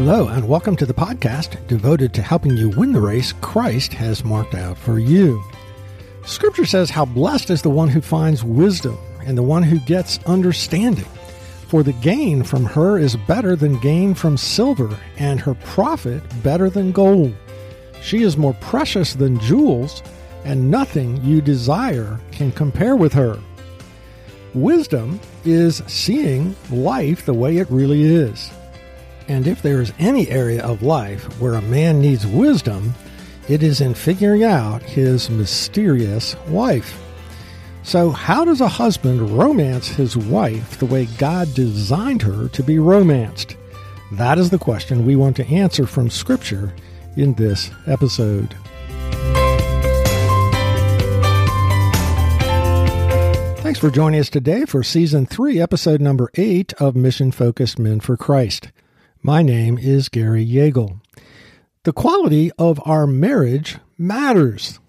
Hello, and welcome to the podcast devoted to helping you win the race Christ has marked out for you. Scripture says, How blessed is the one who finds wisdom and the one who gets understanding. For the gain from her is better than gain from silver, and her profit better than gold. She is more precious than jewels, and nothing you desire can compare with her. Wisdom is seeing life the way it really is. And if there is any area of life where a man needs wisdom, it is in figuring out his mysterious wife. So, how does a husband romance his wife the way God designed her to be romanced? That is the question we want to answer from Scripture in this episode. Thanks for joining us today for Season 3, Episode number 8 of Mission Focused Men for Christ. My name is Gary Yeagle. The quality of our marriage matters.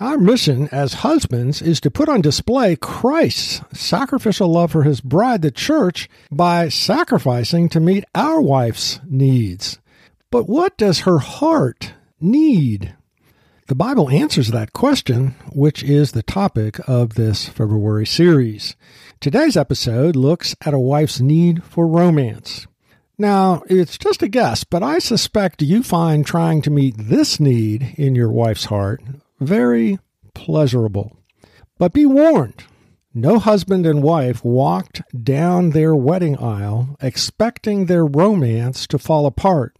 Our mission as husbands is to put on display Christ's sacrificial love for his bride, the church, by sacrificing to meet our wife's needs. But what does her heart need? The Bible answers that question, which is the topic of this February series. Today's episode looks at a wife's need for romance. Now, it's just a guess, but I suspect you find trying to meet this need in your wife's heart very pleasurable. But be warned no husband and wife walked down their wedding aisle expecting their romance to fall apart.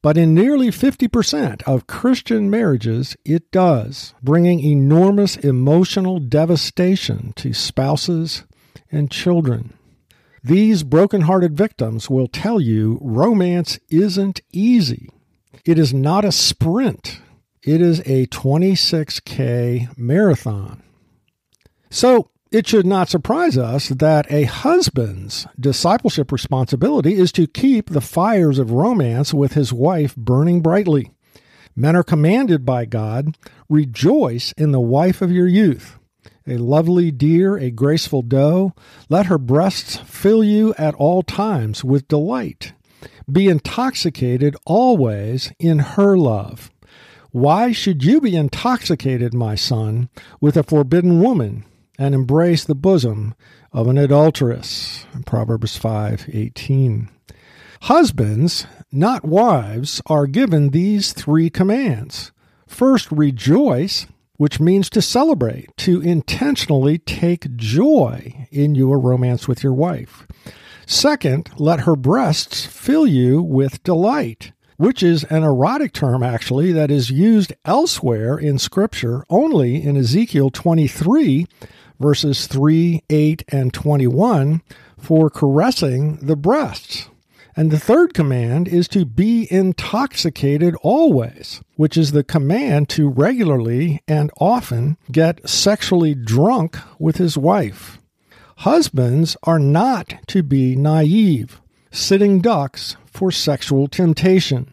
But in nearly 50% of Christian marriages, it does, bringing enormous emotional devastation to spouses and children. These broken-hearted victims will tell you romance isn't easy. It is not a sprint. It is a 26K marathon. So, it should not surprise us that a husband's discipleship responsibility is to keep the fires of romance with his wife burning brightly. Men are commanded by God, rejoice in the wife of your youth a lovely deer, a graceful doe. Let her breasts fill you at all times with delight. Be intoxicated always in her love. Why should you be intoxicated, my son, with a forbidden woman, and embrace the bosom of an adulteress? Proverbs 5:18. Husbands, not wives, are given these three commands. First, rejoice which means to celebrate, to intentionally take joy in your romance with your wife. Second, let her breasts fill you with delight, which is an erotic term actually that is used elsewhere in Scripture only in Ezekiel 23, verses 3, 8, and 21 for caressing the breasts. And the third command is to be intoxicated always, which is the command to regularly and often get sexually drunk with his wife. Husbands are not to be naive, sitting ducks for sexual temptation.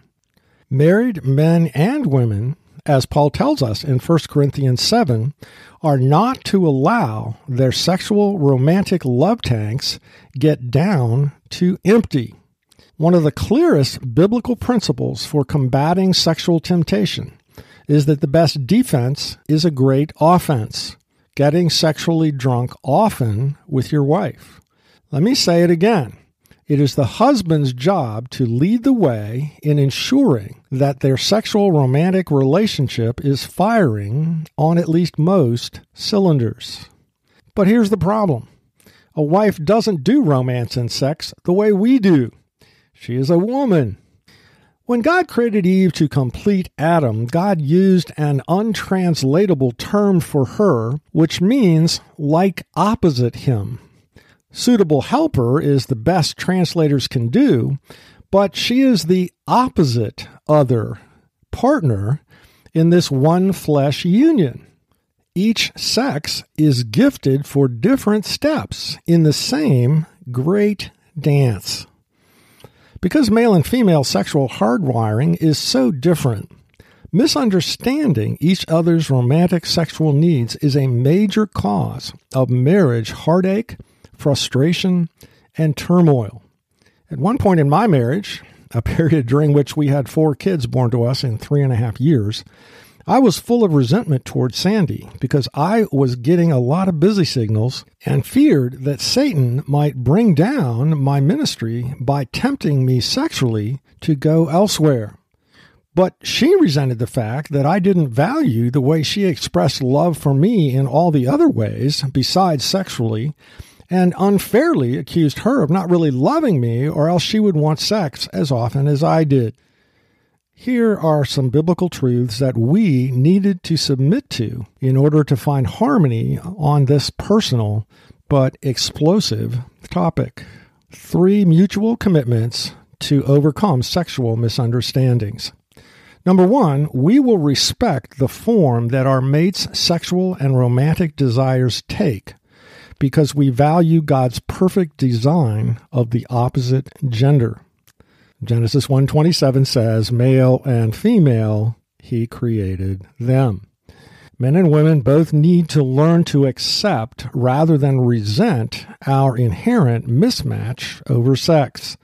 Married men and women, as Paul tells us in 1 Corinthians 7, are not to allow their sexual romantic love tanks get down to empty. One of the clearest biblical principles for combating sexual temptation is that the best defense is a great offense. Getting sexually drunk often with your wife. Let me say it again. It is the husband's job to lead the way in ensuring that their sexual romantic relationship is firing on at least most cylinders. But here's the problem a wife doesn't do romance and sex the way we do. She is a woman. When God created Eve to complete Adam, God used an untranslatable term for her, which means like opposite him. Suitable helper is the best translators can do, but she is the opposite other partner in this one flesh union. Each sex is gifted for different steps in the same great dance. Because male and female sexual hardwiring is so different, misunderstanding each other's romantic sexual needs is a major cause of marriage heartache, frustration, and turmoil. At one point in my marriage, a period during which we had four kids born to us in three and a half years, I was full of resentment towards Sandy because I was getting a lot of busy signals and feared that Satan might bring down my ministry by tempting me sexually to go elsewhere. But she resented the fact that I didn't value the way she expressed love for me in all the other ways besides sexually, and unfairly accused her of not really loving me, or else she would want sex as often as I did. Here are some biblical truths that we needed to submit to in order to find harmony on this personal but explosive topic. Three mutual commitments to overcome sexual misunderstandings. Number one, we will respect the form that our mate's sexual and romantic desires take because we value God's perfect design of the opposite gender. Genesis 1:27 says, "Male and female he created them." Men and women both need to learn to accept rather than resent our inherent mismatch over sex.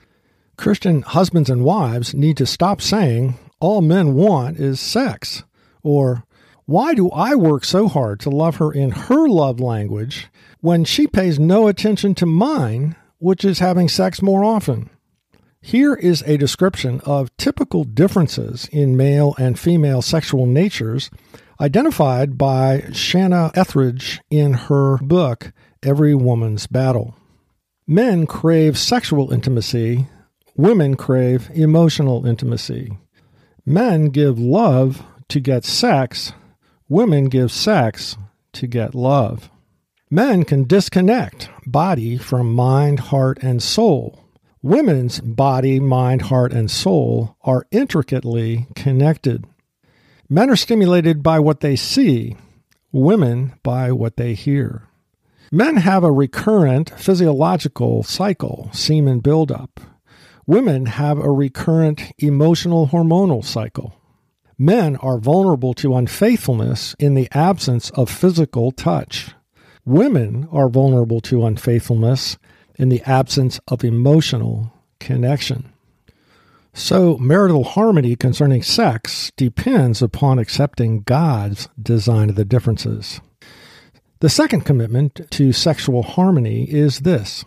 Christian husbands and wives need to stop saying, all men want is sex. Or, why do I work so hard to love her in her love language when she pays no attention to mine, which is having sex more often? Here is a description of typical differences in male and female sexual natures identified by Shannon Ethridge in her book, Every Woman's Battle. Men crave sexual intimacy, women crave emotional intimacy. Men give love to get sex, women give sex to get love. Men can disconnect body from mind, heart, and soul. Women's body, mind, heart, and soul are intricately connected. Men are stimulated by what they see, women by what they hear. Men have a recurrent physiological cycle, semen buildup. Women have a recurrent emotional hormonal cycle. Men are vulnerable to unfaithfulness in the absence of physical touch. Women are vulnerable to unfaithfulness in the absence of emotional connection. So, marital harmony concerning sex depends upon accepting God's design of the differences. The second commitment to sexual harmony is this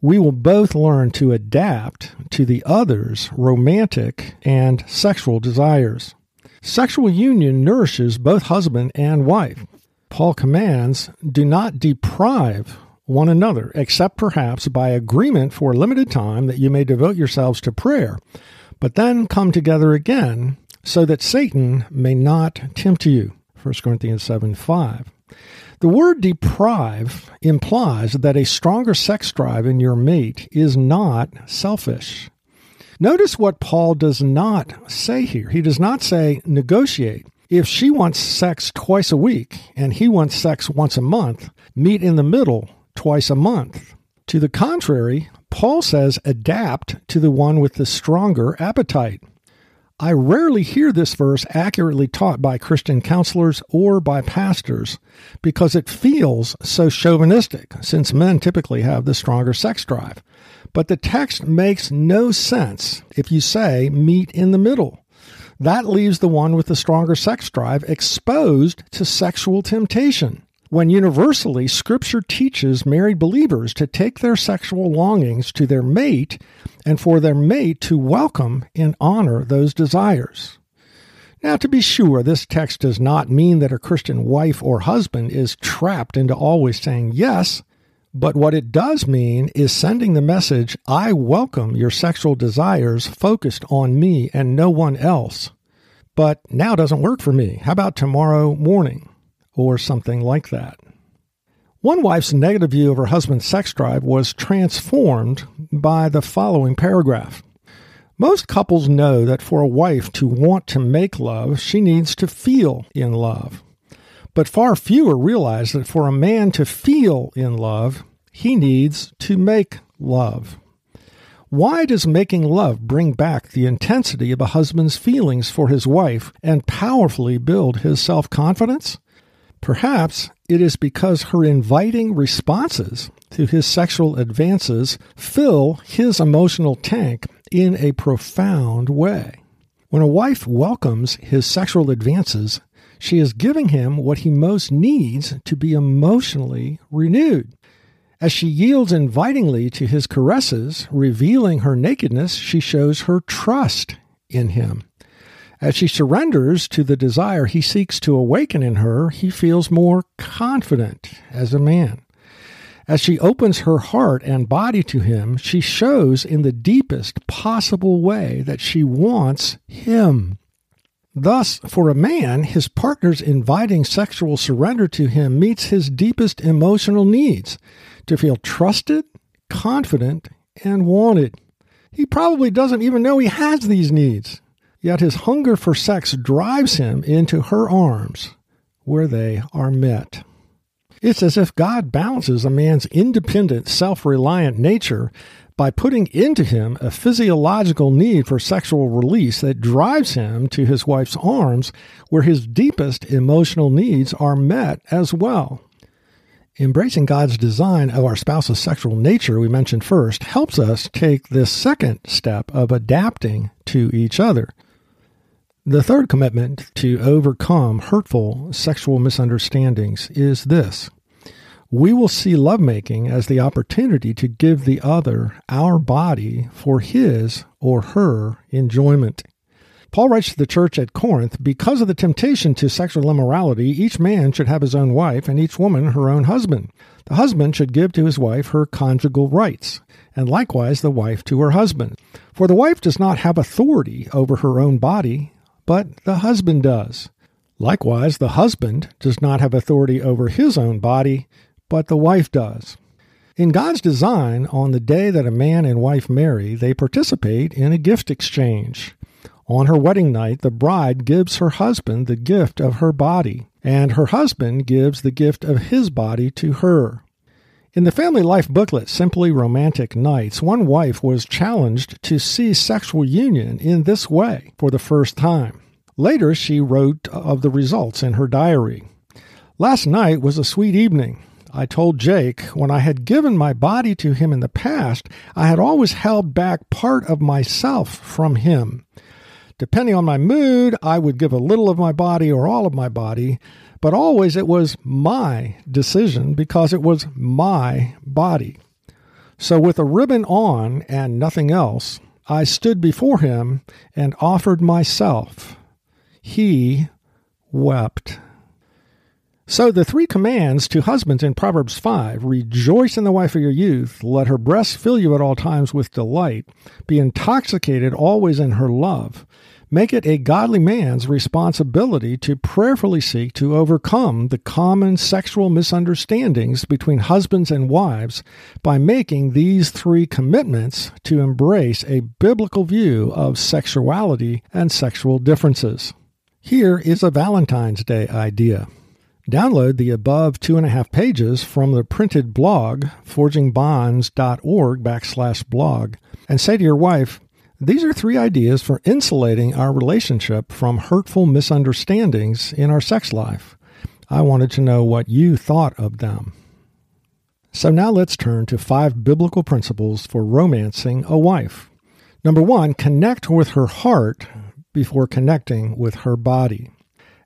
we will both learn to adapt to the other's romantic and sexual desires. Sexual union nourishes both husband and wife. Paul commands do not deprive one another, except perhaps by agreement for a limited time that you may devote yourselves to prayer, but then come together again so that Satan may not tempt you. 1 Corinthians 7 5. The word deprive implies that a stronger sex drive in your mate is not selfish. Notice what Paul does not say here. He does not say negotiate. If she wants sex twice a week and he wants sex once a month, meet in the middle twice a month. To the contrary, Paul says adapt to the one with the stronger appetite. I rarely hear this verse accurately taught by Christian counselors or by pastors because it feels so chauvinistic, since men typically have the stronger sex drive. But the text makes no sense if you say meet in the middle. That leaves the one with the stronger sex drive exposed to sexual temptation when universally Scripture teaches married believers to take their sexual longings to their mate and for their mate to welcome and honor those desires. Now, to be sure, this text does not mean that a Christian wife or husband is trapped into always saying yes, but what it does mean is sending the message I welcome your sexual desires focused on me and no one else. But now doesn't work for me. How about tomorrow morning? Or something like that. One wife's negative view of her husband's sex drive was transformed by the following paragraph. Most couples know that for a wife to want to make love, she needs to feel in love. But far fewer realize that for a man to feel in love, he needs to make love. Why does making love bring back the intensity of a husband's feelings for his wife and powerfully build his self confidence? Perhaps it is because her inviting responses to his sexual advances fill his emotional tank in a profound way. When a wife welcomes his sexual advances, she is giving him what he most needs to be emotionally renewed. As she yields invitingly to his caresses, revealing her nakedness, she shows her trust in him. As she surrenders to the desire he seeks to awaken in her, he feels more confident as a man. As she opens her heart and body to him, she shows in the deepest possible way that she wants him. Thus, for a man, his partner's inviting sexual surrender to him meets his deepest emotional needs to feel trusted, confident, and wanted. He probably doesn't even know he has these needs, yet his hunger for sex drives him into her arms where they are met. It's as if God balances a man's independent, self reliant nature by putting into him a physiological need for sexual release that drives him to his wife's arms, where his deepest emotional needs are met as well. Embracing God's design of our spouse's sexual nature, we mentioned first, helps us take this second step of adapting to each other. The third commitment to overcome hurtful sexual misunderstandings is this. We will see lovemaking as the opportunity to give the other our body for his or her enjoyment. Paul writes to the church at Corinth because of the temptation to sexual immorality, each man should have his own wife and each woman her own husband. The husband should give to his wife her conjugal rights, and likewise the wife to her husband. For the wife does not have authority over her own body, but the husband does. Likewise, the husband does not have authority over his own body, but the wife does. In God's design, on the day that a man and wife marry, they participate in a gift exchange. On her wedding night, the bride gives her husband the gift of her body, and her husband gives the gift of his body to her. In the family life booklet, Simply Romantic Nights, one wife was challenged to see sexual union in this way for the first time. Later, she wrote of the results in her diary. Last night was a sweet evening. I told Jake when I had given my body to him in the past, I had always held back part of myself from him. Depending on my mood, I would give a little of my body or all of my body, but always it was my decision because it was my body. So, with a ribbon on and nothing else, I stood before him and offered myself. He wept. So the three commands to husbands in Proverbs 5 rejoice in the wife of your youth, let her breasts fill you at all times with delight, be intoxicated always in her love, make it a godly man's responsibility to prayerfully seek to overcome the common sexual misunderstandings between husbands and wives by making these three commitments to embrace a biblical view of sexuality and sexual differences. Here is a Valentine's Day idea. Download the above two and a half pages from the printed blog, forgingbonds.org backslash blog, and say to your wife, these are three ideas for insulating our relationship from hurtful misunderstandings in our sex life. I wanted to know what you thought of them. So now let's turn to five biblical principles for romancing a wife. Number one, connect with her heart before connecting with her body.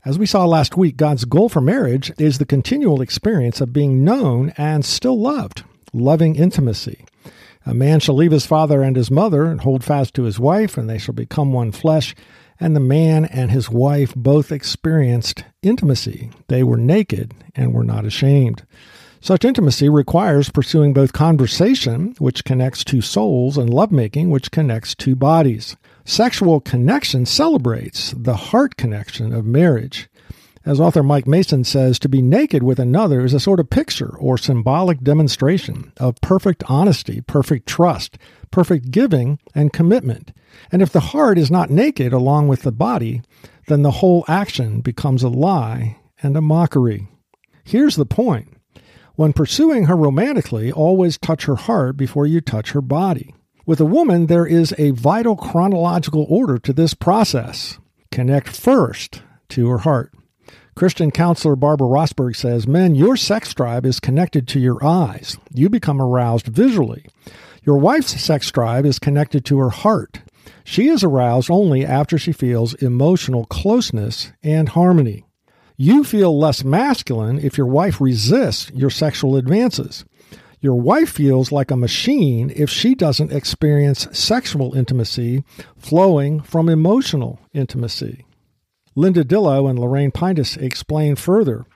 As we saw last week, God's goal for marriage is the continual experience of being known and still loved, loving intimacy. A man shall leave his father and his mother and hold fast to his wife, and they shall become one flesh. And the man and his wife both experienced intimacy. They were naked and were not ashamed. Such intimacy requires pursuing both conversation, which connects two souls, and lovemaking, which connects two bodies. Sexual connection celebrates the heart connection of marriage. As author Mike Mason says, to be naked with another is a sort of picture or symbolic demonstration of perfect honesty, perfect trust, perfect giving, and commitment. And if the heart is not naked along with the body, then the whole action becomes a lie and a mockery. Here's the point when pursuing her romantically, always touch her heart before you touch her body. With a woman, there is a vital chronological order to this process. Connect first to her heart. Christian counselor Barbara Rosberg says, Men, your sex drive is connected to your eyes. You become aroused visually. Your wife's sex drive is connected to her heart. She is aroused only after she feels emotional closeness and harmony. You feel less masculine if your wife resists your sexual advances. Your wife feels like a machine if she doesn't experience sexual intimacy flowing from emotional intimacy. Linda Dillow and Lorraine Pintus explain further.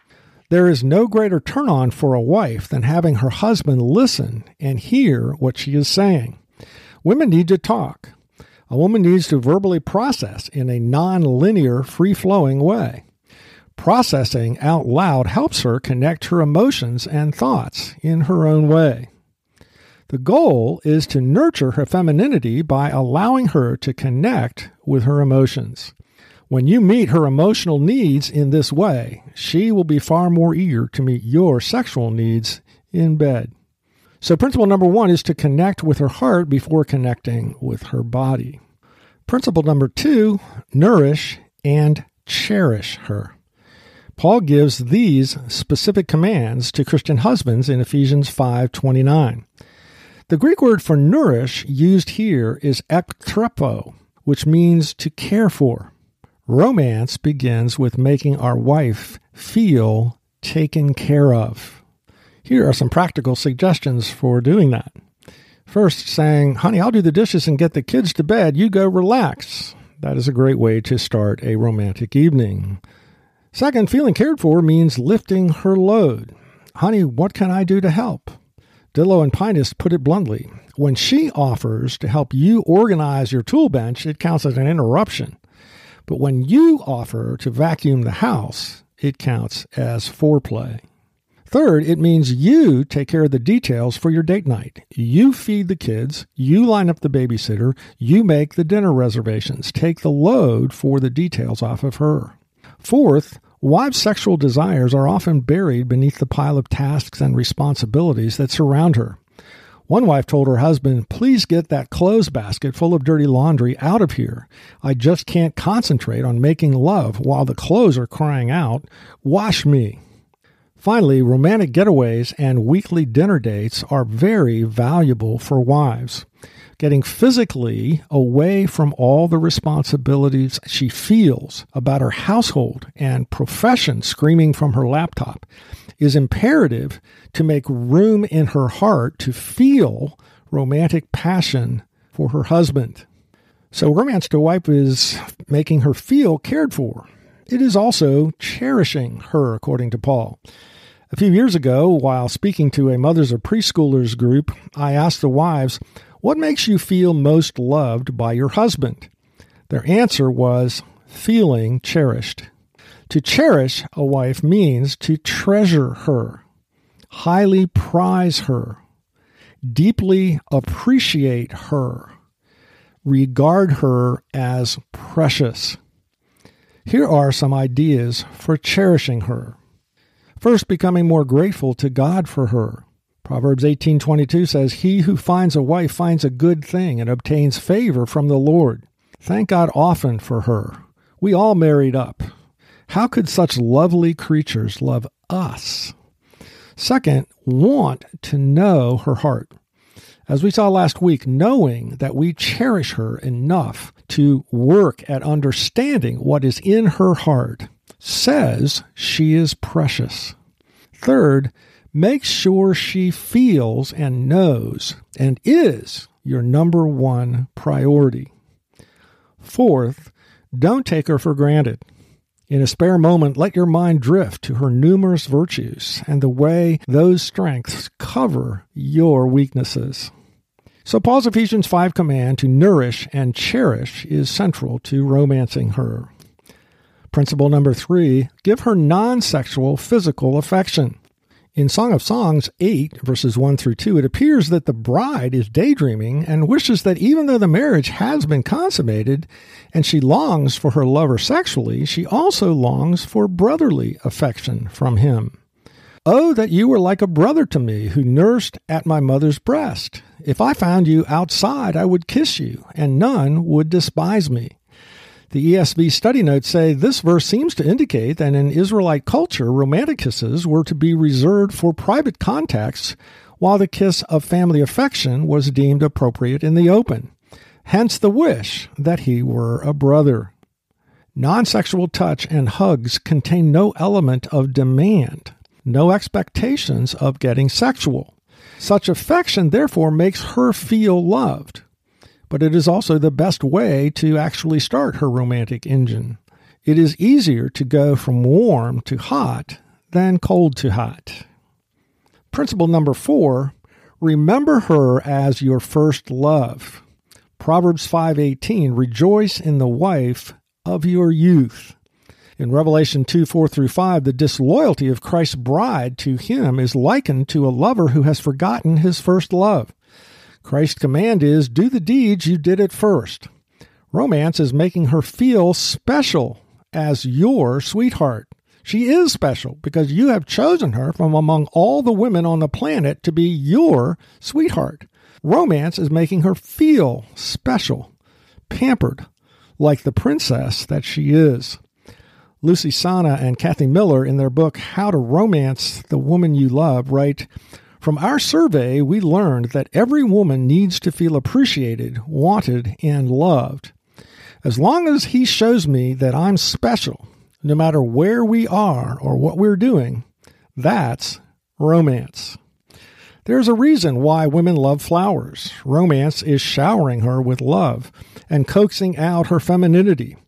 There is no greater turn on for a wife than having her husband listen and hear what she is saying. Women need to talk. A woman needs to verbally process in a non linear, free flowing way. Processing out loud helps her connect her emotions and thoughts in her own way. The goal is to nurture her femininity by allowing her to connect with her emotions. When you meet her emotional needs in this way, she will be far more eager to meet your sexual needs in bed. So, principle number one is to connect with her heart before connecting with her body. Principle number two nourish and cherish her. Paul gives these specific commands to Christian husbands in Ephesians 5:29. The Greek word for nourish used here is ektrepo, which means to care for. Romance begins with making our wife feel taken care of. Here are some practical suggestions for doing that. First, saying, Honey, I'll do the dishes and get the kids to bed. You go relax. That is a great way to start a romantic evening. Second, feeling cared for means lifting her load. Honey, what can I do to help? Dillow and Pintus put it bluntly. When she offers to help you organize your tool bench, it counts as an interruption. But when you offer to vacuum the house, it counts as foreplay. Third, it means you take care of the details for your date night. You feed the kids, you line up the babysitter, you make the dinner reservations. Take the load for the details off of her. Fourth, wives' sexual desires are often buried beneath the pile of tasks and responsibilities that surround her. One wife told her husband, Please get that clothes basket full of dirty laundry out of here. I just can't concentrate on making love while the clothes are crying out, Wash me. Finally, romantic getaways and weekly dinner dates are very valuable for wives. Getting physically away from all the responsibilities she feels about her household and profession screaming from her laptop is imperative to make room in her heart to feel romantic passion for her husband. So, romance to wife is making her feel cared for. It is also cherishing her, according to Paul. A few years ago, while speaking to a Mothers of Preschoolers group, I asked the wives, What makes you feel most loved by your husband? Their answer was feeling cherished. To cherish a wife means to treasure her, highly prize her, deeply appreciate her, regard her as precious. Here are some ideas for cherishing her. First, becoming more grateful to God for her. Proverbs 18:22 says, "He who finds a wife finds a good thing and obtains favor from the Lord." Thank God often for her. We all married up. How could such lovely creatures love us? Second, want to know her heart. As we saw last week, knowing that we cherish her enough to work at understanding what is in her heart says she is precious. Third, make sure she feels and knows and is your number one priority. Fourth, don't take her for granted. In a spare moment, let your mind drift to her numerous virtues and the way those strengths cover your weaknesses. So, Paul's Ephesians 5 command to nourish and cherish is central to romancing her. Principle number three give her non sexual physical affection. In Song of Songs 8, verses 1 through 2, it appears that the bride is daydreaming and wishes that even though the marriage has been consummated and she longs for her lover sexually, she also longs for brotherly affection from him. Oh, that you were like a brother to me who nursed at my mother's breast. If I found you outside, I would kiss you, and none would despise me. The ESV study notes say this verse seems to indicate that in Israelite culture, romantic kisses were to be reserved for private contacts while the kiss of family affection was deemed appropriate in the open. Hence the wish that he were a brother. Non sexual touch and hugs contain no element of demand, no expectations of getting sexual. Such affection, therefore, makes her feel loved. But it is also the best way to actually start her romantic engine. It is easier to go from warm to hot than cold to hot. Principle number four remember her as your first love. Proverbs 5:18 Rejoice in the wife of your youth. In Revelation 2 4 through 5, the disloyalty of Christ's bride to him is likened to a lover who has forgotten his first love. Christ's command is do the deeds you did at first. Romance is making her feel special as your sweetheart. She is special because you have chosen her from among all the women on the planet to be your sweetheart. Romance is making her feel special, pampered, like the princess that she is. Lucy Sanna and Kathy Miller, in their book How to Romance the Woman You Love, write From our survey, we learned that every woman needs to feel appreciated, wanted, and loved. As long as he shows me that I'm special, no matter where we are or what we're doing, that's romance. There's a reason why women love flowers. Romance is showering her with love and coaxing out her femininity.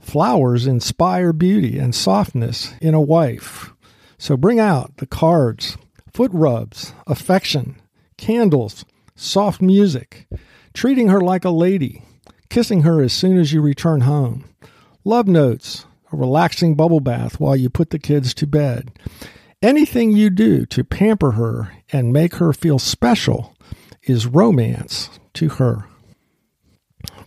Flowers inspire beauty and softness in a wife. So bring out the cards, foot rubs, affection, candles, soft music, treating her like a lady, kissing her as soon as you return home, love notes, a relaxing bubble bath while you put the kids to bed. Anything you do to pamper her and make her feel special is romance to her.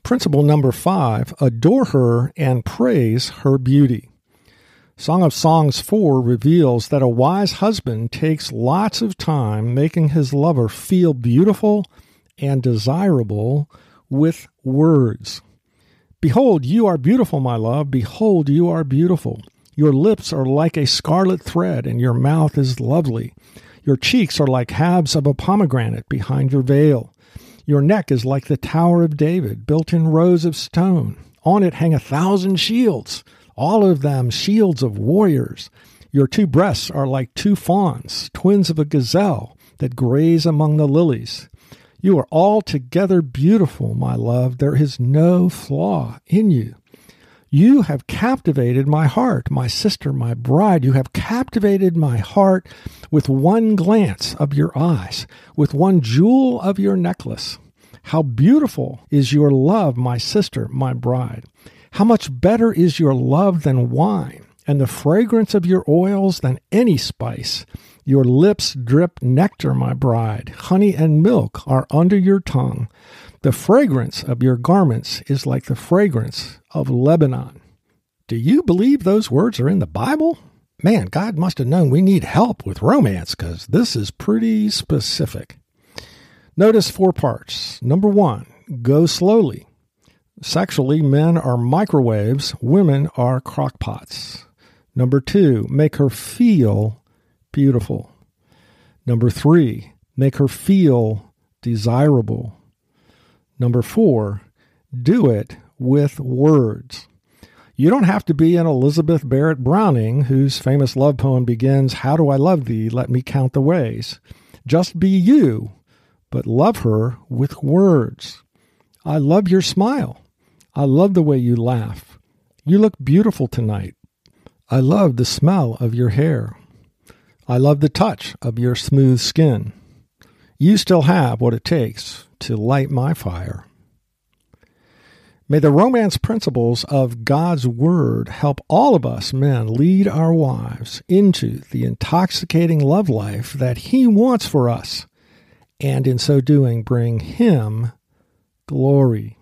Principle number five adore her and praise her beauty. Song of Songs 4 reveals that a wise husband takes lots of time making his lover feel beautiful and desirable with words. Behold, you are beautiful, my love. Behold, you are beautiful. Your lips are like a scarlet thread, and your mouth is lovely. Your cheeks are like halves of a pomegranate behind your veil. Your neck is like the Tower of David, built in rows of stone. On it hang a thousand shields, all of them shields of warriors. Your two breasts are like two fawns, twins of a gazelle that graze among the lilies. You are altogether beautiful, my love. There is no flaw in you. You have captivated my heart, my sister, my bride. You have captivated my heart with one glance of your eyes, with one jewel of your necklace. How beautiful is your love, my sister, my bride. How much better is your love than wine, and the fragrance of your oils than any spice. Your lips drip nectar, my bride. Honey and milk are under your tongue. The fragrance of your garments is like the fragrance of Lebanon. Do you believe those words are in the Bible? Man, God must have known we need help with romance because this is pretty specific. Notice four parts. Number one, go slowly. Sexually, men are microwaves, women are crockpots. Number two, make her feel beautiful. Number three, make her feel desirable. Number four, do it with words. You don't have to be an Elizabeth Barrett Browning whose famous love poem begins, How do I love thee? Let me count the ways. Just be you, but love her with words. I love your smile. I love the way you laugh. You look beautiful tonight. I love the smell of your hair. I love the touch of your smooth skin. You still have what it takes to light my fire. May the romance principles of God's Word help all of us men lead our wives into the intoxicating love life that He wants for us, and in so doing, bring Him glory.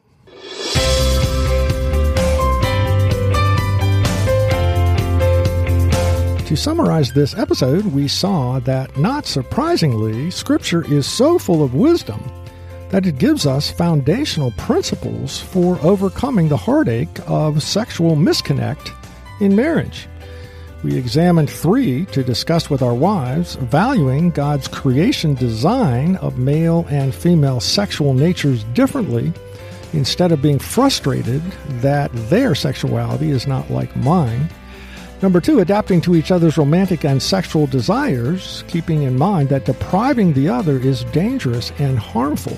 To summarize this episode, we saw that, not surprisingly, Scripture is so full of wisdom that it gives us foundational principles for overcoming the heartache of sexual misconnect in marriage. We examined three to discuss with our wives, valuing God's creation design of male and female sexual natures differently instead of being frustrated that their sexuality is not like mine. Number two, adapting to each other's romantic and sexual desires, keeping in mind that depriving the other is dangerous and harmful,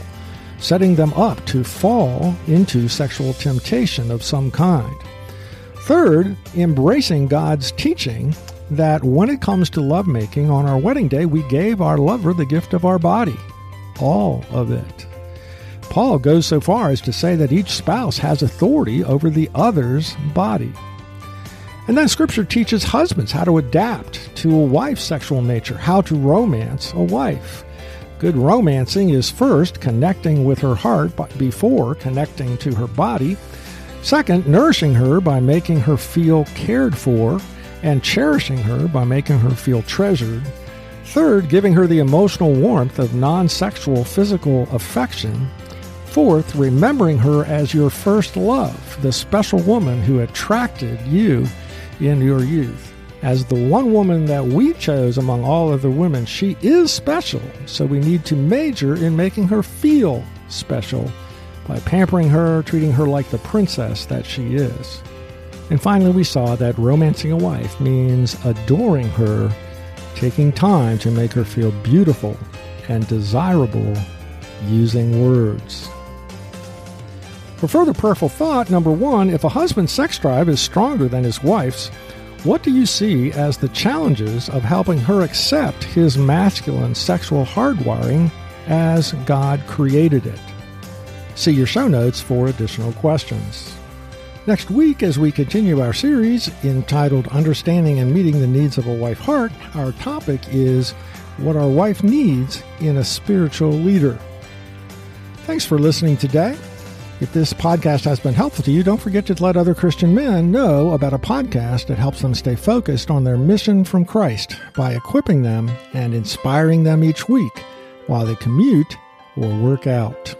setting them up to fall into sexual temptation of some kind. Third, embracing God's teaching that when it comes to lovemaking on our wedding day, we gave our lover the gift of our body. All of it. Paul goes so far as to say that each spouse has authority over the other's body. And then Scripture teaches husbands how to adapt to a wife's sexual nature, how to romance a wife. Good romancing is first connecting with her heart before connecting to her body. Second, nourishing her by making her feel cared for and cherishing her by making her feel treasured. Third, giving her the emotional warmth of non sexual physical affection. Fourth, remembering her as your first love, the special woman who attracted you in your youth. As the one woman that we chose among all other women, she is special, so we need to major in making her feel special by pampering her, treating her like the princess that she is. And finally, we saw that romancing a wife means adoring her, taking time to make her feel beautiful and desirable using words. For further prayerful thought, number one, if a husband's sex drive is stronger than his wife's, what do you see as the challenges of helping her accept his masculine sexual hardwiring as God created it? See your show notes for additional questions. Next week, as we continue our series entitled Understanding and Meeting the Needs of a Wife Heart, our topic is what our wife needs in a spiritual leader. Thanks for listening today. If this podcast has been helpful to you, don't forget to let other Christian men know about a podcast that helps them stay focused on their mission from Christ by equipping them and inspiring them each week while they commute or work out.